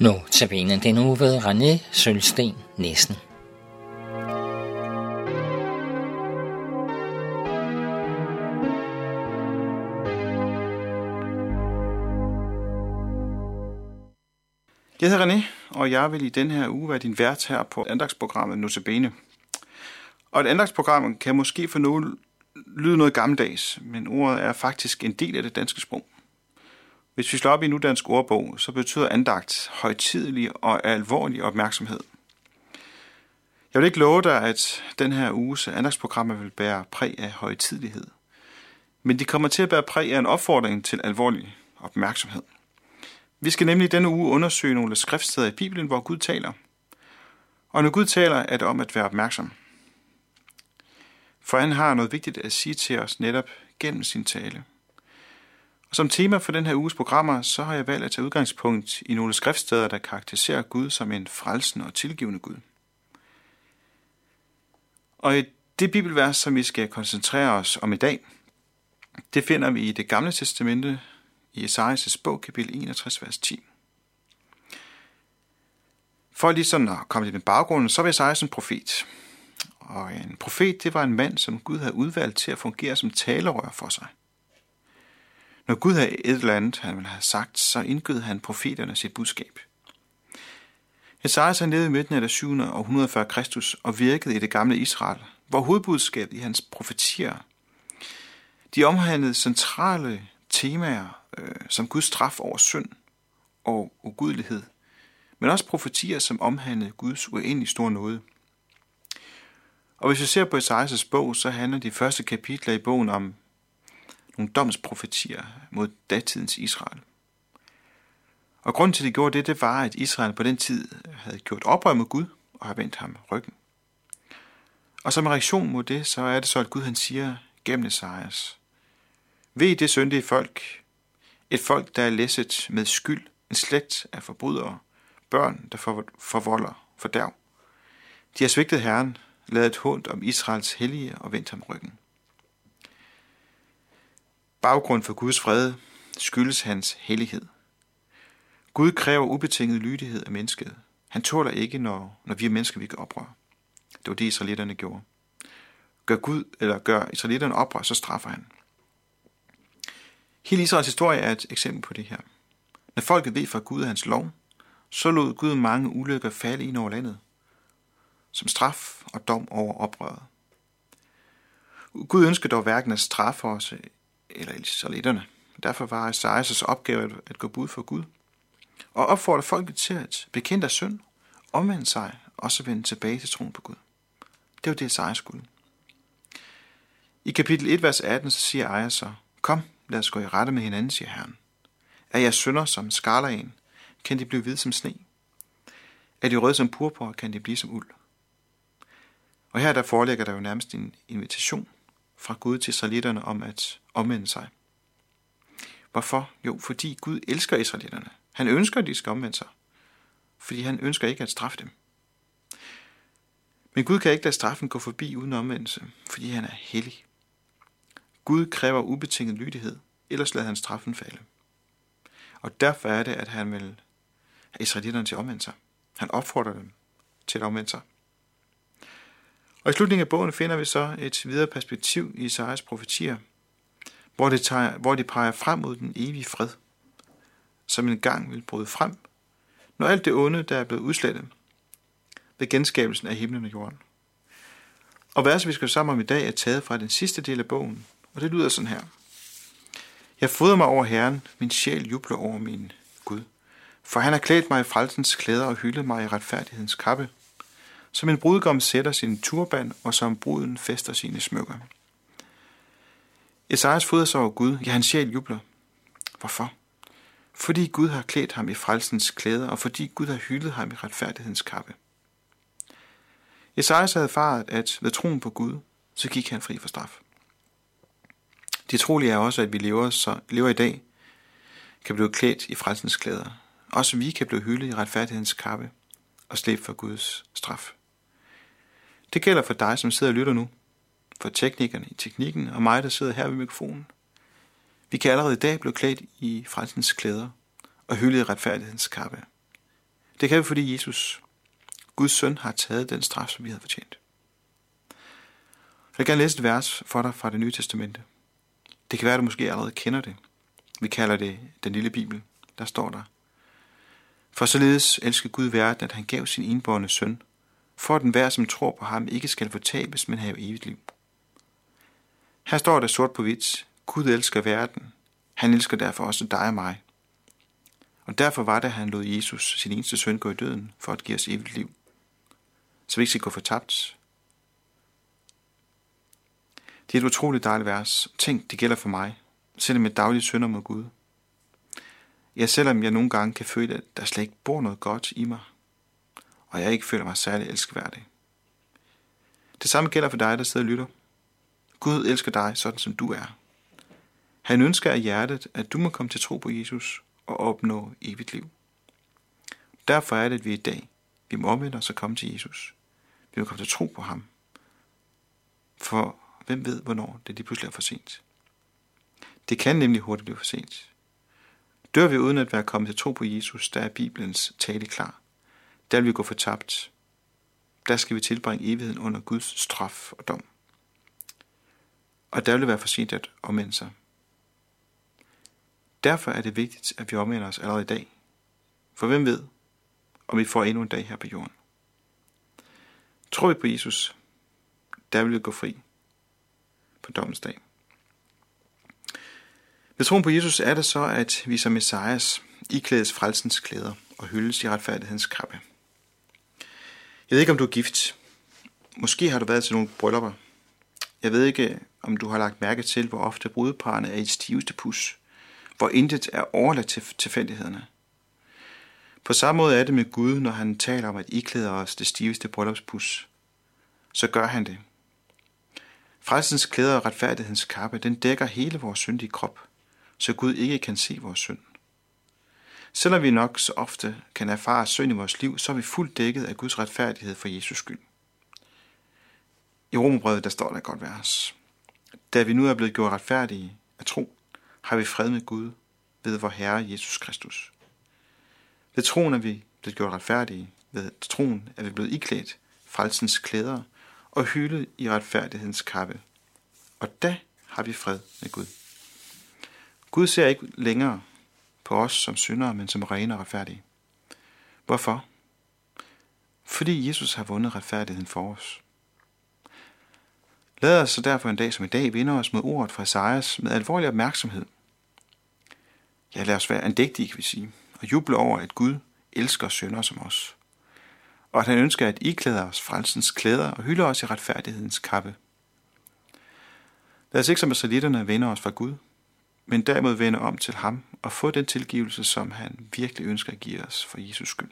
Nu tabene den uge ved René Sølsten Nissen. Jeg hedder René, og jeg vil i den her uge være din vært her på andagsprogrammet Notabene. Og et andagsprogram kan måske for nogen lyde noget gammeldags, men ordet er faktisk en del af det danske sprog. Hvis vi slår op i Nudansk ordbog, så betyder andagt højtidelig og alvorlig opmærksomhed. Jeg vil ikke love dig, at den her uges andagsprogrammer vil bære præg af højtidlighed. Men de kommer til at bære præg af en opfordring til alvorlig opmærksomhed. Vi skal nemlig denne uge undersøge nogle skriftsteder i Bibelen, hvor Gud taler. Og når Gud taler, er det om at være opmærksom. For han har noget vigtigt at sige til os netop gennem sin tale. Som tema for den her uges programmer, så har jeg valgt at tage udgangspunkt i nogle skriftsteder, der karakteriserer Gud som en frelsende og tilgivende Gud. Og i det bibelvers, som vi skal koncentrere os om i dag, det finder vi i det gamle testamente i Esajas bog, kapitel 61, vers 10. For lige sådan at komme til den baggrunden, så var Esajas en profet. Og en profet, det var en mand, som Gud havde udvalgt til at fungere som talerør for sig. Når Gud havde et eller andet, han ville have sagt, så indgød han profeterne sit budskab. Esajas han levede i midten af det 7. og 140 Kristus og virkede i det gamle Israel, hvor hovedbudskabet i hans profetier, de omhandlede centrale temaer øh, som Guds straf over synd og ugudelighed, men også profetier, som omhandlede Guds uendelig store nåde. Og hvis vi ser på Esajas bog, så handler de første kapitler i bogen om nogle domsprofetier mod datidens Israel. Og grunden til, at de gjorde det, det var, at Israel på den tid havde gjort oprør mod Gud og har vendt ham ryggen. Og som en reaktion mod det, så er det så, at Gud han siger gennem Esajas, Ved det syndige folk, et folk, der er læsset med skyld, en slægt af forbrydere, børn, der forvolder fordærv. De har svigtet Herren, lavet hund om Israels hellige og vendt ham ryggen. Baggrund for Guds fred skyldes hans hellighed. Gud kræver ubetinget lydighed af mennesket. Han tåler ikke, når, når vi er mennesker, vi kan oprør. Det var det, israelitterne gjorde. Gør Gud, eller gør israelitterne oprør, så straffer han. Hele Israels historie er et eksempel på det her. Når folket ved fra Gud hans lov, så lod Gud mange ulykker falde ind over landet, som straf og dom over oprøret. Gud ønskede dog hverken at straffe os eller israelitterne. Derfor var Esajas opgave at gå bud for Gud og opfordre folket til at bekende deres synd, omvende sig og så vende tilbage til troen på Gud. Det var det, Esajas skulle. I kapitel 1, vers 18, så siger Eja så, Kom, lad os gå i rette med hinanden, siger Herren. Er jeg synder som skarlagen, kan de blive hvide som sne. Er de røde som purpur, kan de blive som uld. Og her der forelægger der jo nærmest en invitation fra Gud til israelitterne om at omvende sig. Hvorfor? Jo, fordi Gud elsker israelitterne. Han ønsker, at de skal omvende sig. Fordi han ønsker ikke at straffe dem. Men Gud kan ikke lade straffen gå forbi uden omvendelse, fordi han er hellig. Gud kræver ubetinget lydighed, ellers lader han straffen falde. Og derfor er det, at han vil have israelitterne til at omvende sig. Han opfordrer dem til at omvende sig. Og i slutningen af bogen finder vi så et videre perspektiv i Isaias profetier, hvor, det tager, hvor de peger frem mod den evige fred, som en gang vil bryde frem, når alt det onde, der er blevet udslettet ved genskabelsen af himlen og jorden. Og verset, vi skal sammen om i dag, er taget fra den sidste del af bogen, og det lyder sådan her. Jeg fodrer mig over Herren, min sjæl jubler over min Gud. For han har klædt mig i frelsens klæder og hyldet mig i retfærdighedens kappe. Som en brudgom sætter sin turban, og som bruden fester sine smykker. Esajas fodrer sig over Gud, ja, hans sjæl jubler. Hvorfor? Fordi Gud har klædt ham i frelsens klæder, og fordi Gud har hyldet ham i retfærdighedens kappe. Esajas havde erfaret, at ved troen på Gud, så gik han fri for straf. Det trolige er også, at vi lever, så, lever i dag, kan blive klædt i frelsens klæder. Også vi kan blive hyldet i retfærdighedens kappe og slippe for Guds straf. Det gælder for dig, som sidder og lytter nu, for teknikerne i teknikken og mig, der sidder her ved mikrofonen. Vi kan allerede i dag blive klædt i frelsens klæder og hyldet i retfærdighedens kappe. Det kan vi, fordi Jesus, Guds søn, har taget den straf, som vi havde fortjent. Jeg vil gerne læse et vers for dig fra det nye testamente. Det kan være, at du måske allerede kender det. Vi kalder det den lille bibel. Der står der. For således elsker Gud verden, at han gav sin enborne søn, for at den hver, som tror på ham, ikke skal fortabes, men have evigt liv. Her står der sort på hvidt. Gud elsker verden. Han elsker derfor også dig og mig. Og derfor var det, at han lod Jesus, sin eneste søn, gå i døden for at give os evigt liv. Så vi ikke skal gå fortabt. Det er et utroligt dejligt vers. Tænk, det gælder for mig, selvom jeg dagligt synder mod Gud. Ja, selvom jeg nogle gange kan føle, at der slet ikke bor noget godt i mig, og jeg ikke føler mig særlig elskværdig. Det samme gælder for dig, der sidder og lytter. Gud elsker dig, sådan som du er. Han ønsker af hjertet, at du må komme til tro på Jesus og opnå evigt liv. Derfor er det, at vi i dag, vi må omvende os og komme til Jesus. Vi må komme til tro på ham. For hvem ved, hvornår det lige pludselig er for sent. Det kan nemlig hurtigt blive for sent. Dør vi uden at være kommet til tro på Jesus, der er Bibelens tale klar. Der vil vi gå fortabt. Der skal vi tilbringe evigheden under Guds straf og dom. Og der vil det være for sent at omvende sig. Derfor er det vigtigt, at vi omvender os allerede i dag. For hvem ved, om vi får endnu en dag her på jorden. Tror vi på Jesus, der vil vi gå fri på dommens dag. Ved troen på Jesus er det så, at vi som Messias iklædes frelsens klæder og hyldes i retfærdighedens kappe. Jeg ved ikke, om du er gift. Måske har du været til nogle bryllupper. Jeg ved ikke, om du har lagt mærke til, hvor ofte brudeparerne er i stiveste pus, hvor intet er overladt til tilfældighederne. På samme måde er det med Gud, når han taler om at iklæde os det stiveste bryllupspus. Så gør han det. Frelsens klæder og retfærdighedens kappe, den dækker hele vores syndige krop, så Gud ikke kan se vores synd. Selvom vi nok så ofte kan erfare synd i vores liv, så er vi fuldt dækket af Guds retfærdighed for Jesus skyld. I Romerbrevet der står der godt vers. Da vi nu er blevet gjort retfærdige af tro, har vi fred med Gud ved vor Herre Jesus Kristus. Ved troen er vi blevet gjort retfærdige. Ved troen er vi blevet iklædt frelsens klæder og hyldet i retfærdighedens kappe. Og da har vi fred med Gud. Gud ser ikke længere på os som syndere, men som rene og retfærdige. Hvorfor? Fordi Jesus har vundet retfærdigheden for os. Lad os så derfor en dag som i dag vinde os med ordet fra Esajas med alvorlig opmærksomhed. Ja, lad os være andægtige, kan vi sige, og juble over, at Gud elsker syndere som os. Og at han ønsker at iklæde os frelsens klæder og hylder os i retfærdighedens kappe. Lad os ikke som israelitterne vende os fra Gud, men derimod vende om til ham og få den tilgivelse, som han virkelig ønsker at give os for Jesus skyld.